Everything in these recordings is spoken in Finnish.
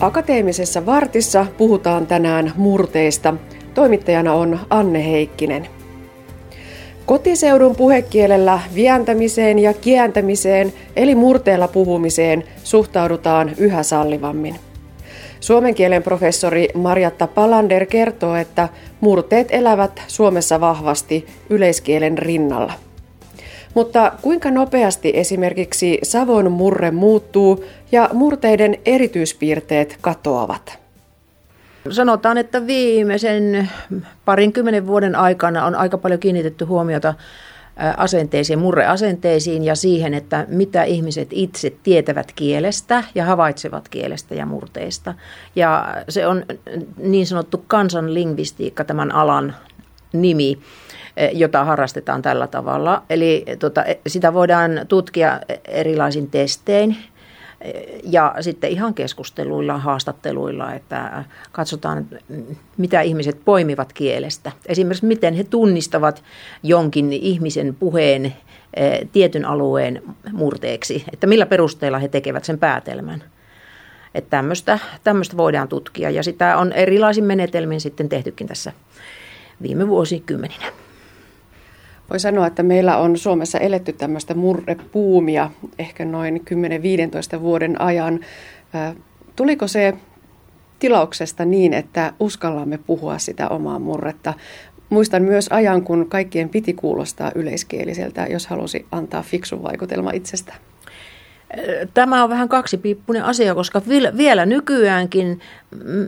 Akateemisessa vartissa puhutaan tänään murteista. Toimittajana on Anne Heikkinen. Kotiseudun puhekielellä vientämiseen ja kientämiseen eli murteella puhumiseen suhtaudutaan yhä sallivammin. Suomen kielen professori Marjatta Palander kertoo, että murteet elävät Suomessa vahvasti yleiskielen rinnalla. Mutta kuinka nopeasti esimerkiksi Savon murre muuttuu ja murteiden erityispiirteet katoavat? Sanotaan, että viimeisen parinkymmenen vuoden aikana on aika paljon kiinnitetty huomiota asenteisiin, murreasenteisiin ja siihen, että mitä ihmiset itse tietävät kielestä ja havaitsevat kielestä ja murteista. Ja se on niin sanottu kansanlingvistiikka tämän alan nimi jota harrastetaan tällä tavalla. Eli tota, sitä voidaan tutkia erilaisin testein ja sitten ihan keskusteluilla, haastatteluilla, että katsotaan, mitä ihmiset poimivat kielestä. Esimerkiksi miten he tunnistavat jonkin ihmisen puheen tietyn alueen murteeksi, että millä perusteella he tekevät sen päätelmän. Että tämmöistä, tämmöistä voidaan tutkia ja sitä on erilaisin menetelmin sitten tehtykin tässä viime vuosikymmeninä. Voi sanoa, että meillä on Suomessa eletty tämmöistä murrepuumia ehkä noin 10-15 vuoden ajan. Tuliko se tilauksesta niin, että uskallamme puhua sitä omaa murretta? Muistan myös ajan, kun kaikkien piti kuulostaa yleiskieliseltä, jos halusi antaa fiksun vaikutelma itsestä. Tämä on vähän kaksipiippunen asia, koska vielä nykyäänkin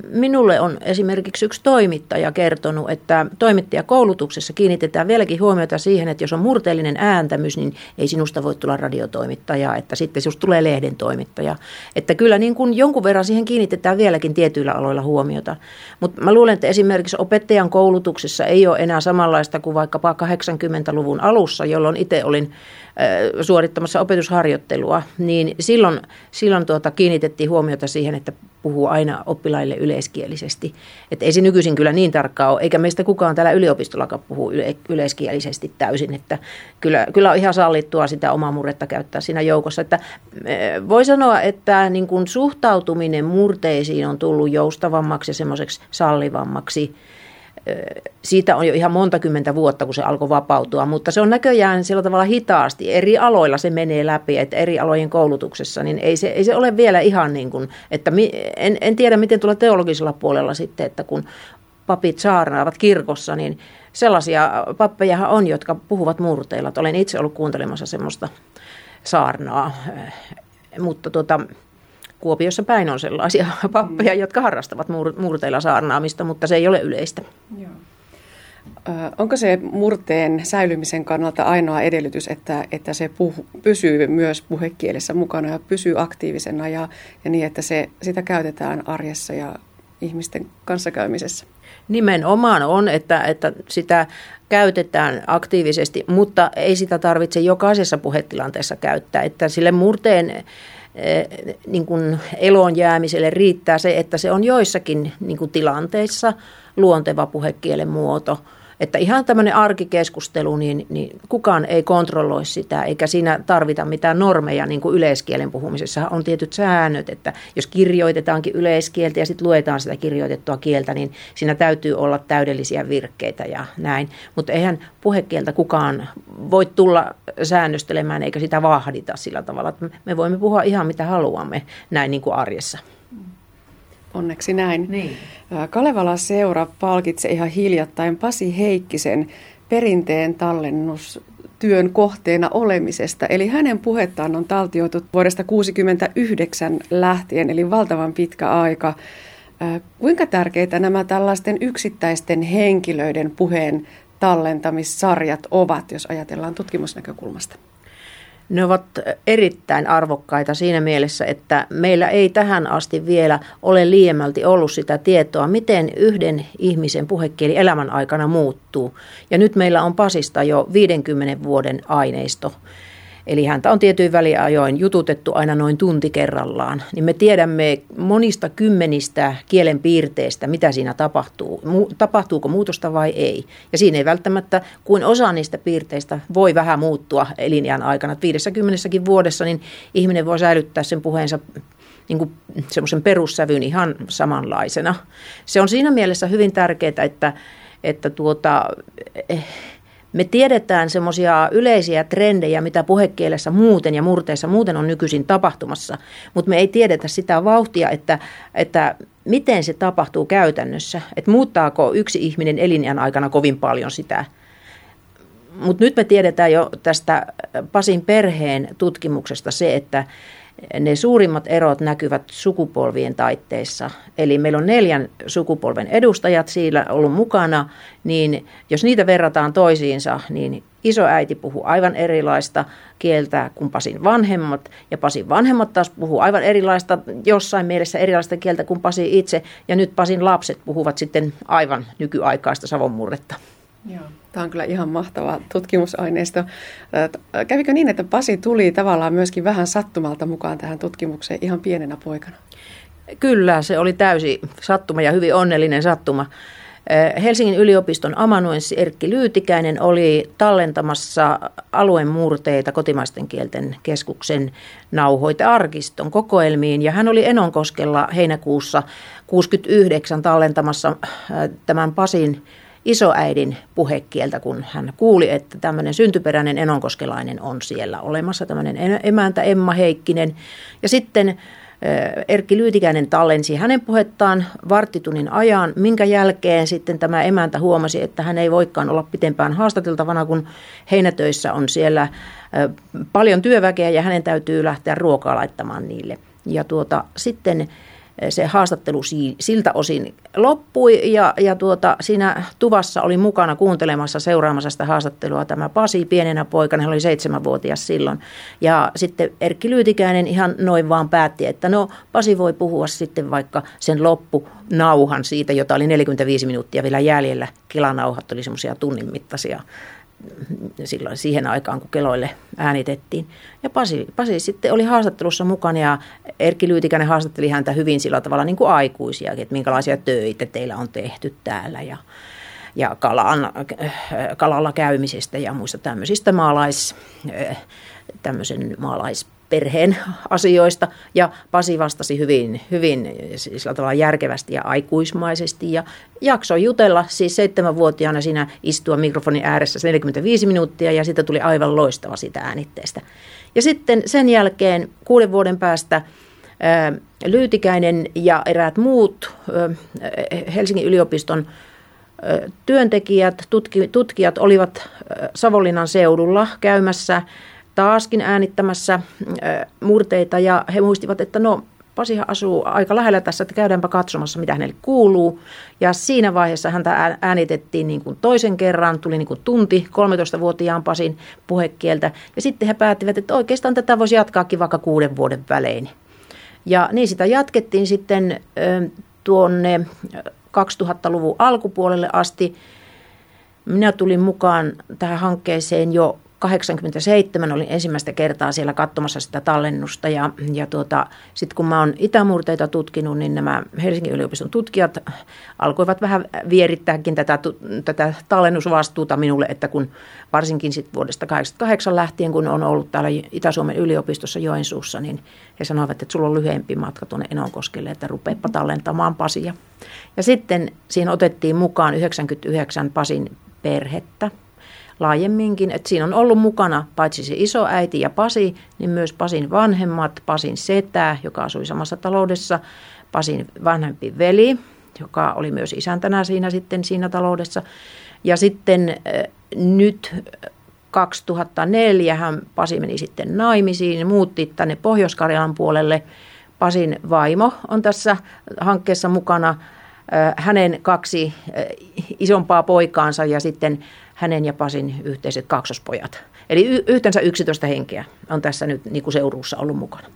minulle on esimerkiksi yksi toimittaja kertonut, että toimittajakoulutuksessa kiinnitetään vieläkin huomiota siihen, että jos on murteellinen ääntämys, niin ei sinusta voi tulla radiotoimittaja, että sitten sinusta tulee lehden toimittaja. Että kyllä niin kuin jonkun verran siihen kiinnitetään vieläkin tietyillä aloilla huomiota. Mutta mä luulen, että esimerkiksi opettajan koulutuksessa ei ole enää samanlaista kuin vaikkapa 80-luvun alussa, jolloin itse olin suorittamassa opetusharjoittelua, niin silloin, silloin tuota, kiinnitettiin huomiota siihen, että puhuu aina oppilaille yleiskielisesti. Että ei se nykyisin kyllä niin tarkkaa ole, eikä meistä kukaan täällä yliopistollakaan puhu yle, yleiskielisesti täysin. Että kyllä, kyllä on ihan sallittua sitä omaa murretta käyttää siinä joukossa. Että voi sanoa, että niin kuin suhtautuminen murteisiin on tullut joustavammaksi ja semmoiseksi sallivammaksi – siitä on jo ihan monta kymmentä vuotta, kun se alkoi vapautua, mutta se on näköjään sillä tavalla hitaasti. Eri aloilla se menee läpi, että eri alojen koulutuksessa, niin ei se, ei se ole vielä ihan niin kuin, että mi, en, en tiedä miten tuolla teologisella puolella sitten, että kun papit saarnaavat kirkossa, niin sellaisia pappeja on, jotka puhuvat murteilla. Olen itse ollut kuuntelemassa semmoista saarnaa, mutta tuota, Kuopiossa päin on sellaisia pappeja, mm. jotka harrastavat murteilla saarnaamista, mutta se ei ole yleistä. Joo. Onko se murteen säilymisen kannalta ainoa edellytys, että, että se puhu, pysyy myös puhekielessä mukana ja pysyy aktiivisena ja, ja niin, että se, sitä käytetään arjessa ja ihmisten kanssakäymisessä? Nimenomaan on, että, että sitä käytetään aktiivisesti, mutta ei sitä tarvitse jokaisessa puhetilanteessa käyttää. Että sille murteen niin kuin eloon jäämiselle riittää se, että se on joissakin niin kuin tilanteissa luonteva puhekielen muoto – että ihan tämmöinen arkikeskustelu, niin, niin kukaan ei kontrolloi sitä, eikä siinä tarvita mitään normeja, niin kuin yleiskielen puhumisessa on tietyt säännöt, että jos kirjoitetaankin yleiskieltä ja sitten luetaan sitä kirjoitettua kieltä, niin siinä täytyy olla täydellisiä virkkeitä ja näin. Mutta eihän puhekieltä kukaan voi tulla säännöstelemään eikä sitä vahdita sillä tavalla, että me voimme puhua ihan mitä haluamme näin niin kuin arjessa. Onneksi näin. Niin. Kalevala seura palkitsee ihan hiljattain Pasi Heikkisen perinteen tallennus työn kohteena olemisesta. Eli hänen puhettaan on taltioitu vuodesta 1969 lähtien, eli valtavan pitkä aika. Kuinka tärkeitä nämä tällaisten yksittäisten henkilöiden puheen tallentamissarjat ovat, jos ajatellaan tutkimusnäkökulmasta? Ne ovat erittäin arvokkaita siinä mielessä, että meillä ei tähän asti vielä ole liiemmälti ollut sitä tietoa, miten yhden ihmisen puhekieli elämän aikana muuttuu. Ja nyt meillä on Pasista jo 50 vuoden aineisto. Eli häntä on tietyin väliajoin jututettu aina noin tunti kerrallaan. Niin me tiedämme monista kymmenistä kielen piirteistä, mitä siinä tapahtuu. Mu- tapahtuuko muutosta vai ei. Ja siinä ei välttämättä kuin osa niistä piirteistä voi vähän muuttua elinjään aikana. 50 vuodessa niin ihminen voi säilyttää sen puheensa niin semmoisen perussävyn ihan samanlaisena. Se on siinä mielessä hyvin tärkeää, että, että tuota, eh, me tiedetään semmoisia yleisiä trendejä, mitä puhekielessä muuten ja murteissa muuten on nykyisin tapahtumassa, mutta me ei tiedetä sitä vauhtia, että, että miten se tapahtuu käytännössä, että muuttaako yksi ihminen elinjän aikana kovin paljon sitä. Mutta nyt me tiedetään jo tästä Pasin perheen tutkimuksesta se, että ne suurimmat erot näkyvät sukupolvien taitteissa. Eli meillä on neljän sukupolven edustajat siellä ollut mukana, niin jos niitä verrataan toisiinsa, niin isoäiti puhuu aivan erilaista kieltä kuin Pasin vanhemmat, ja Pasin vanhemmat taas puhuu aivan erilaista, jossain mielessä erilaista kieltä kuin Pasi itse, ja nyt Pasin lapset puhuvat sitten aivan nykyaikaista savonmurretta. Joo. Tämä on kyllä ihan mahtava tutkimusaineisto. Kävikö niin, että Pasi tuli tavallaan myöskin vähän sattumalta mukaan tähän tutkimukseen ihan pienenä poikana? Kyllä, se oli täysi sattuma ja hyvin onnellinen sattuma. Helsingin yliopiston amanuenssi Erkki Lyytikäinen oli tallentamassa alueen murteita kotimaisten kielten keskuksen nauhoitearkiston kokoelmiin ja hän oli Enonkoskella heinäkuussa 69 tallentamassa tämän Pasin isoäidin puhekieltä, kun hän kuuli, että tämmöinen syntyperäinen enonkoskelainen on siellä olemassa, tämmöinen emäntä Emma Heikkinen. Ja sitten Erkki Lyytikäinen tallensi hänen puhettaan varttitunnin ajan, minkä jälkeen sitten tämä emäntä huomasi, että hän ei voikaan olla pitempään haastateltavana, kun heinätöissä on siellä paljon työväkeä ja hänen täytyy lähteä ruokaa laittamaan niille. Ja tuota, sitten se haastattelu siltä osin loppui ja, ja tuota, siinä tuvassa oli mukana kuuntelemassa, seuraamassa sitä haastattelua tämä Pasi pienenä poikana, hän oli seitsemänvuotias silloin. Ja sitten Erkki Lyytikäinen ihan noin vaan päätti, että no Pasi voi puhua sitten vaikka sen loppu nauhan siitä, jota oli 45 minuuttia vielä jäljellä. Kelanauhat oli semmoisia tunnin mittaisia silloin siihen aikaan, kun keloille äänitettiin. Ja Pasi, Pasi sitten oli haastattelussa mukana ja Erkki Lyytikäinen haastatteli häntä hyvin sillä tavalla niin kuin aikuisiakin, että minkälaisia töitä teillä on tehty täällä ja, ja kalan, kalalla käymisestä ja muista tämmöisistä maalais, tämmöisen maalais perheen asioista. Ja Pasi vastasi hyvin, hyvin sillä tavalla järkevästi ja aikuismaisesti ja jaksoi jutella siis seitsemänvuotiaana siinä istua mikrofonin ääressä 45 minuuttia ja siitä tuli aivan loistava sitä äänitteestä. Ja sitten sen jälkeen kuuden vuoden päästä Lyytikäinen ja eräät muut Helsingin yliopiston työntekijät, tutkijat olivat Savonlinnan seudulla käymässä taaskin äänittämässä murteita ja he muistivat, että no Pasihan asuu aika lähellä tässä, että käydäänpä katsomassa, mitä hänelle kuuluu. Ja siinä vaiheessa häntä äänitettiin niin kuin toisen kerran, tuli niin kuin tunti 13-vuotiaan Pasin puhekieltä. Ja sitten he päättivät, että oikeastaan tätä voisi jatkaakin vaikka kuuden vuoden välein. Ja niin sitä jatkettiin sitten tuonne 2000-luvun alkupuolelle asti. Minä tulin mukaan tähän hankkeeseen jo 87 olin ensimmäistä kertaa siellä katsomassa sitä tallennusta ja, ja tuota, sitten kun mä oon itämurteita tutkinut, niin nämä Helsingin yliopiston tutkijat alkoivat vähän vierittääkin tätä, tätä tallennusvastuuta minulle, että kun varsinkin sitten vuodesta 88 lähtien, kun on ollut täällä Itä-Suomen yliopistossa Joensuussa, niin he sanoivat, että sulla on lyhyempi matka tuonne Enonkoskelle, että rupeepa tallentamaan Pasia. Ja sitten siinä otettiin mukaan 99 Pasin perhettä, laajemminkin, että siinä on ollut mukana paitsi se iso äiti ja Pasi, niin myös Pasin vanhemmat, Pasin setä, joka asui samassa taloudessa, Pasin vanhempi veli, joka oli myös isäntänä siinä sitten siinä taloudessa. Ja sitten äh, nyt 2004 hän Pasi meni sitten naimisiin, muutti tänne Pohjois-Karjalan puolelle. Pasin vaimo on tässä hankkeessa mukana, hänen kaksi isompaa poikaansa ja sitten hänen ja Pasin yhteiset kaksospojat. Eli y- yhteensä 11 henkeä on tässä nyt niin kuin seuruussa ollut mukana.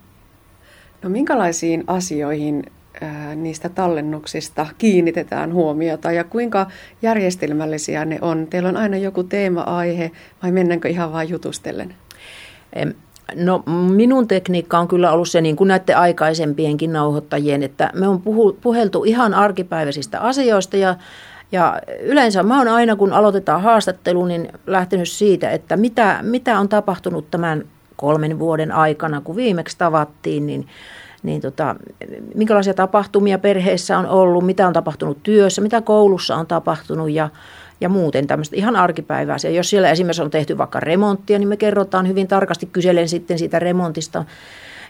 No minkälaisiin asioihin ää, niistä tallennuksista kiinnitetään huomiota ja kuinka järjestelmällisiä ne on? Teillä on aina joku teema-aihe vai mennäänkö ihan vain jutustellen? No minun tekniikka on kyllä ollut se niin kuin näiden aikaisempienkin nauhoittajien, että me on puhu, puheltu ihan arkipäiväisistä asioista ja ja yleensä mä oon aina, kun aloitetaan haastattelu, niin lähtenyt siitä, että mitä, mitä on tapahtunut tämän kolmen vuoden aikana, kun viimeksi tavattiin, niin, niin tota, minkälaisia tapahtumia perheessä on ollut, mitä on tapahtunut työssä, mitä koulussa on tapahtunut ja, ja muuten tämmöistä ihan arkipäivää. Ja jos siellä esimerkiksi on tehty vaikka remonttia, niin me kerrotaan hyvin tarkasti, kyselen sitten siitä remontista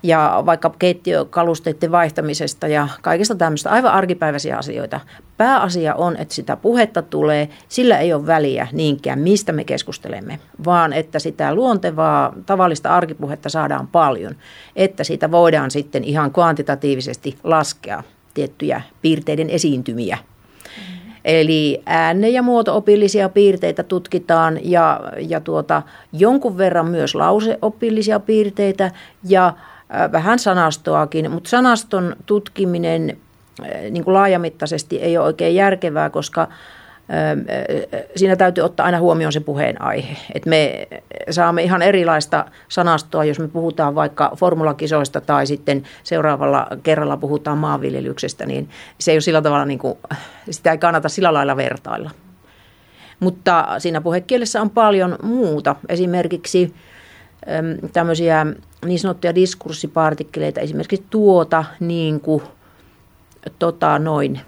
ja vaikka keittiökalusteiden vaihtamisesta ja kaikista tämmöistä aivan arkipäiväisiä asioita. Pääasia on, että sitä puhetta tulee, sillä ei ole väliä niinkään, mistä me keskustelemme, vaan että sitä luontevaa tavallista arkipuhetta saadaan paljon, että sitä voidaan sitten ihan kvantitatiivisesti laskea tiettyjä piirteiden esiintymiä. Eli ääne- ja muotoopillisia piirteitä tutkitaan ja, ja tuota, jonkun verran myös lauseopillisia piirteitä ja vähän sanastoakin, mutta sanaston tutkiminen niin kuin laajamittaisesti ei ole oikein järkevää, koska siinä täytyy ottaa aina huomioon se puheenaihe. Et me saamme ihan erilaista sanastoa, jos me puhutaan vaikka formulakisoista tai sitten seuraavalla kerralla puhutaan maanviljelyksestä, niin se ei ole sillä tavalla, niin kuin, sitä ei kannata sillä lailla vertailla. Mutta siinä puhekielessä on paljon muuta. Esimerkiksi tämmöisiä niin sanottuja diskurssipartikkeleita, esimerkiksi tuota, niin kuin, tota, noin,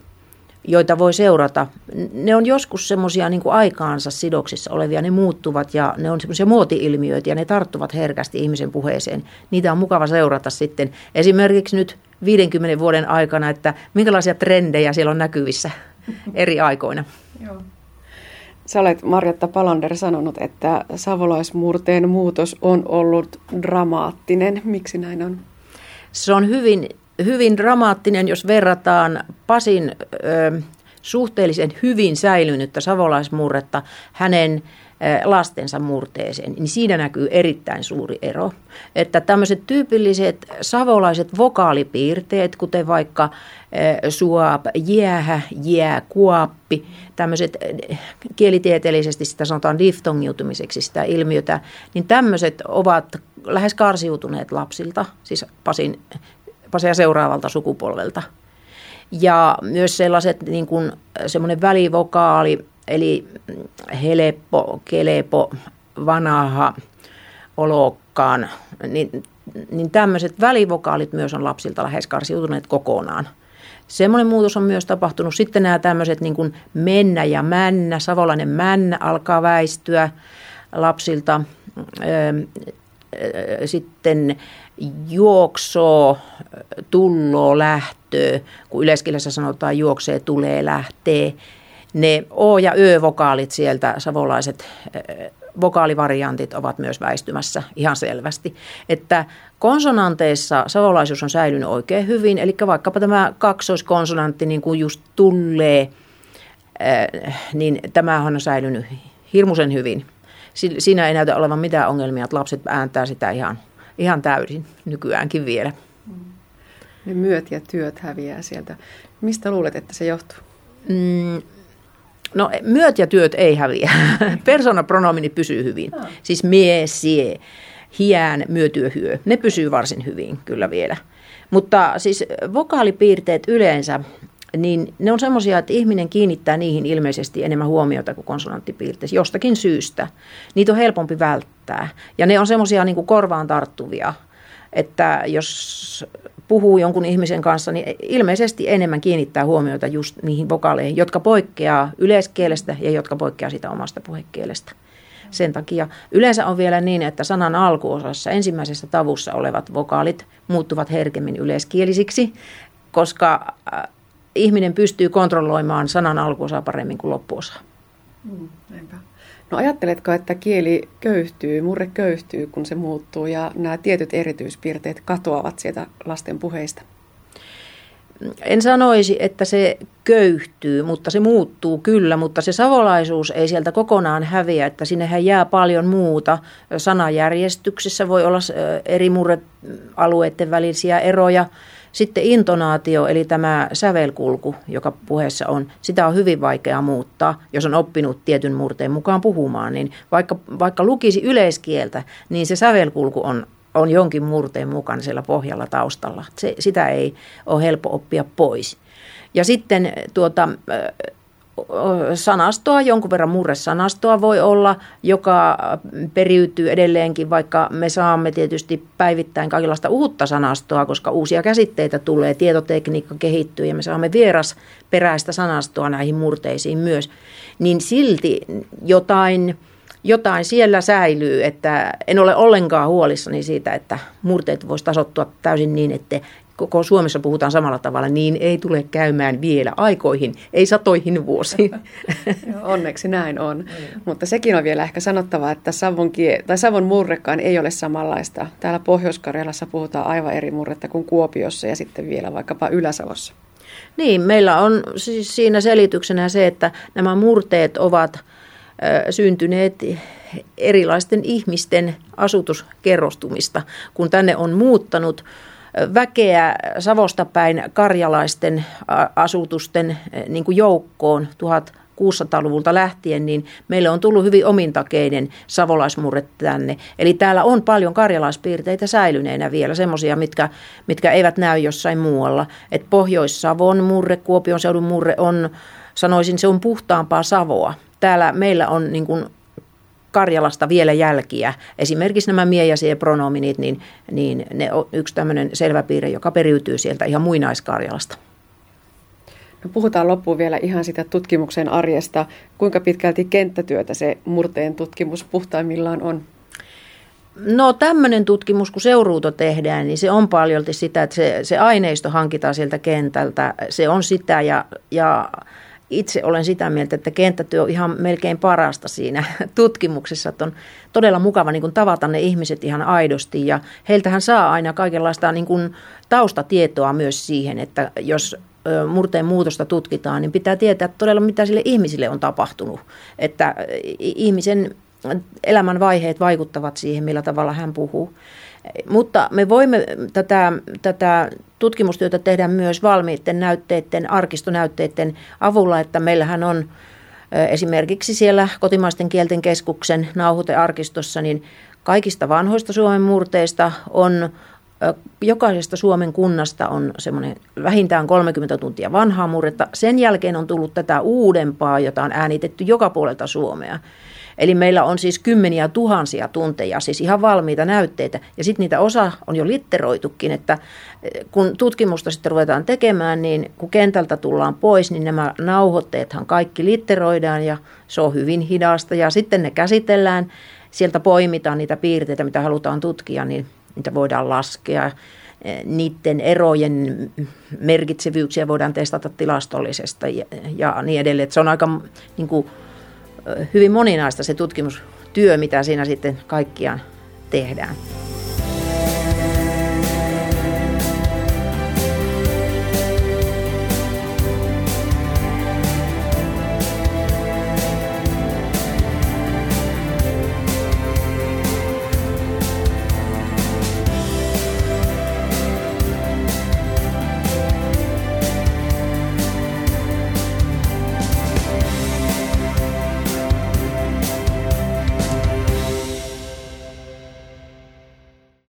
joita voi seurata. Ne on joskus semmoisia niin aikaansa sidoksissa olevia, ne muuttuvat ja ne on semmoisia muoti-ilmiöitä ja ne tarttuvat herkästi ihmisen puheeseen. Niitä on mukava seurata sitten esimerkiksi nyt 50 vuoden aikana, että minkälaisia trendejä siellä on näkyvissä eri aikoina. Joo. Sä olet Marjatta Palander sanonut, että savolaismurteen muutos on ollut dramaattinen. Miksi näin on? Se on hyvin, hyvin dramaattinen, jos verrataan Pasin ö, suhteellisen hyvin säilynyttä savolaismurretta hänen lastensa murteeseen, niin siinä näkyy erittäin suuri ero. Että tämmöiset tyypilliset savolaiset vokaalipiirteet, kuten vaikka suap, jäähä, jää, kuappi, tämmöiset kielitieteellisesti sitä sanotaan diftongiutumiseksi sitä ilmiötä, niin tämmöiset ovat lähes karsiutuneet lapsilta, siis Pasin, Pasia seuraavalta sukupolvelta. Ja myös sellaiset niin kuin semmoinen välivokaali, eli helppo, kelepo, vanaha, olokkaan, niin, niin tämmöiset välivokaalit myös on lapsilta lähes karsiutuneet kokonaan. Semmoinen muutos on myös tapahtunut. Sitten nämä tämmöiset niin kuin mennä ja männä, savolainen männä alkaa väistyä lapsilta. Sitten juoksoo, tulloo, lähtöö, kun yleiskielessä sanotaan juoksee, tulee, lähtee ne O- ja Ö-vokaalit sieltä, savolaiset vokaalivariantit ovat myös väistymässä ihan selvästi. Että konsonanteissa savolaisuus on säilynyt oikein hyvin, eli vaikkapa tämä kaksoiskonsonantti, niin kuin just tulee, niin tämähän on säilynyt hirmuisen hyvin. Siinä ei näytä olevan mitään ongelmia, että lapset ääntää sitä ihan, ihan täysin nykyäänkin vielä. Ne myöt ja työt häviää sieltä. Mistä luulet, että se johtuu? Mm, No myöt ja työt ei häviä. Persoonapronomini pysyy hyvin. No. Siis mie, sie, hiään, myötyö, hyö. Ne pysyy varsin hyvin kyllä vielä. Mutta siis vokaalipiirteet yleensä, niin ne on semmoisia, että ihminen kiinnittää niihin ilmeisesti enemmän huomiota kuin konsonanttipiirteet jostakin syystä. Niitä on helpompi välttää. Ja ne on semmoisia niin korvaan tarttuvia, että jos puhuu jonkun ihmisen kanssa, niin ilmeisesti enemmän kiinnittää huomiota just niihin vokaaleihin, jotka poikkeaa yleiskielestä ja jotka poikkeaa sitä omasta puhekielestä. Sen takia yleensä on vielä niin, että sanan alkuosassa ensimmäisessä tavussa olevat vokaalit muuttuvat herkemmin yleiskielisiksi, koska äh, ihminen pystyy kontrolloimaan sanan alkuosaa paremmin kuin loppuosaa. Mm, No ajatteletko, että kieli köyhtyy, murre köyhtyy, kun se muuttuu ja nämä tietyt erityispiirteet katoavat sieltä lasten puheista? En sanoisi, että se köyhtyy, mutta se muuttuu kyllä, mutta se savolaisuus ei sieltä kokonaan häviä, että sinnehän jää paljon muuta. Sanajärjestyksessä voi olla eri murrealueiden välisiä eroja sitten intonaatio, eli tämä sävelkulku, joka puheessa on, sitä on hyvin vaikea muuttaa, jos on oppinut tietyn murteen mukaan puhumaan. Niin vaikka, vaikka lukisi yleiskieltä, niin se sävelkulku on, on jonkin murteen mukana siellä pohjalla taustalla. Se, sitä ei ole helppo oppia pois. Ja sitten tuota, sanastoa, jonkun verran murresanastoa voi olla, joka periytyy edelleenkin, vaikka me saamme tietysti päivittäin kaikenlaista uutta sanastoa, koska uusia käsitteitä tulee, tietotekniikka kehittyy ja me saamme vieras peräistä sanastoa näihin murteisiin myös, niin silti jotain, jotain siellä säilyy, että en ole ollenkaan huolissani siitä, että murteet voisi tasottua täysin niin, että koko Suomessa puhutaan samalla tavalla, niin ei tule käymään vielä aikoihin, ei satoihin vuosiin. Onneksi näin on. Mutta sekin on vielä ehkä sanottava, että Savon, kie- tai Savon murrekaan ei ole samanlaista. Täällä Pohjois-Karjalassa puhutaan aivan eri murretta kuin Kuopiossa ja sitten vielä vaikkapa Ylä-Savossa. Niin, meillä on siis siinä selityksenä se, että nämä murteet ovat syntyneet erilaisten ihmisten asutuskerrostumista, kun tänne on muuttanut väkeä Savosta päin karjalaisten asutusten niin kuin joukkoon 1600-luvulta lähtien, niin meille on tullut hyvin omintakeinen savolaismurre tänne. Eli täällä on paljon karjalaispiirteitä säilyneenä vielä, semmoisia, mitkä, mitkä eivät näy jossain muualla. Et Pohjois-Savon murre, Kuopion seudun murre on, sanoisin, se on puhtaampaa Savoa. Täällä meillä on niin kuin Karjalasta vielä jälkiä. Esimerkiksi nämä miejäsi ja pronominit, niin, niin ne on yksi tämmöinen selvä piirre, joka periytyy sieltä ihan muinaiskarjalasta. No puhutaan loppuun vielä ihan sitä tutkimuksen arjesta. Kuinka pitkälti kenttätyötä se murteen tutkimus puhtaimmillaan on? No tämmöinen tutkimus, kun seuruuto tehdään, niin se on paljolti sitä, että se, se aineisto hankitaan sieltä kentältä. Se on sitä ja, ja itse olen sitä mieltä, että kenttätyö on ihan melkein parasta siinä tutkimuksessa, että on todella mukava niin kuin tavata ne ihmiset ihan aidosti ja heiltähän saa aina kaikenlaista niin kuin taustatietoa myös siihen, että jos murteen muutosta tutkitaan, niin pitää tietää todella, mitä sille ihmisille on tapahtunut. Että ihmisen elämän vaiheet vaikuttavat siihen, millä tavalla hän puhuu. Mutta me voimme tätä, tätä tutkimustyötä tehdä myös valmiiden näytteiden, arkistonäytteiden avulla, että meillähän on esimerkiksi siellä kotimaisten kielten keskuksen nauhoitearkistossa, niin kaikista vanhoista Suomen murteista on jokaisesta Suomen kunnasta on semmoinen vähintään 30 tuntia vanhaa murretta. Sen jälkeen on tullut tätä uudempaa, jota on äänitetty joka puolelta Suomea. Eli meillä on siis kymmeniä tuhansia tunteja, siis ihan valmiita näytteitä. Ja sitten niitä osa on jo litteroitukin, että eh, kun tutkimusta sitten ruvetaan tekemään, niin kun kentältä tullaan pois, niin nämä nauhoitteethan kaikki litteroidaan ja se on hyvin hidasta. Ja sitten ne käsitellään, sieltä poimitaan niitä piirteitä, mitä halutaan tutkia, niin niitä voidaan laskea eh, niiden erojen merkitsevyyksiä voidaan testata tilastollisesta ja, niin edelleen. Se on aika niin kuin, hyvin moninaista se tutkimustyö, mitä siinä sitten kaikkiaan tehdään.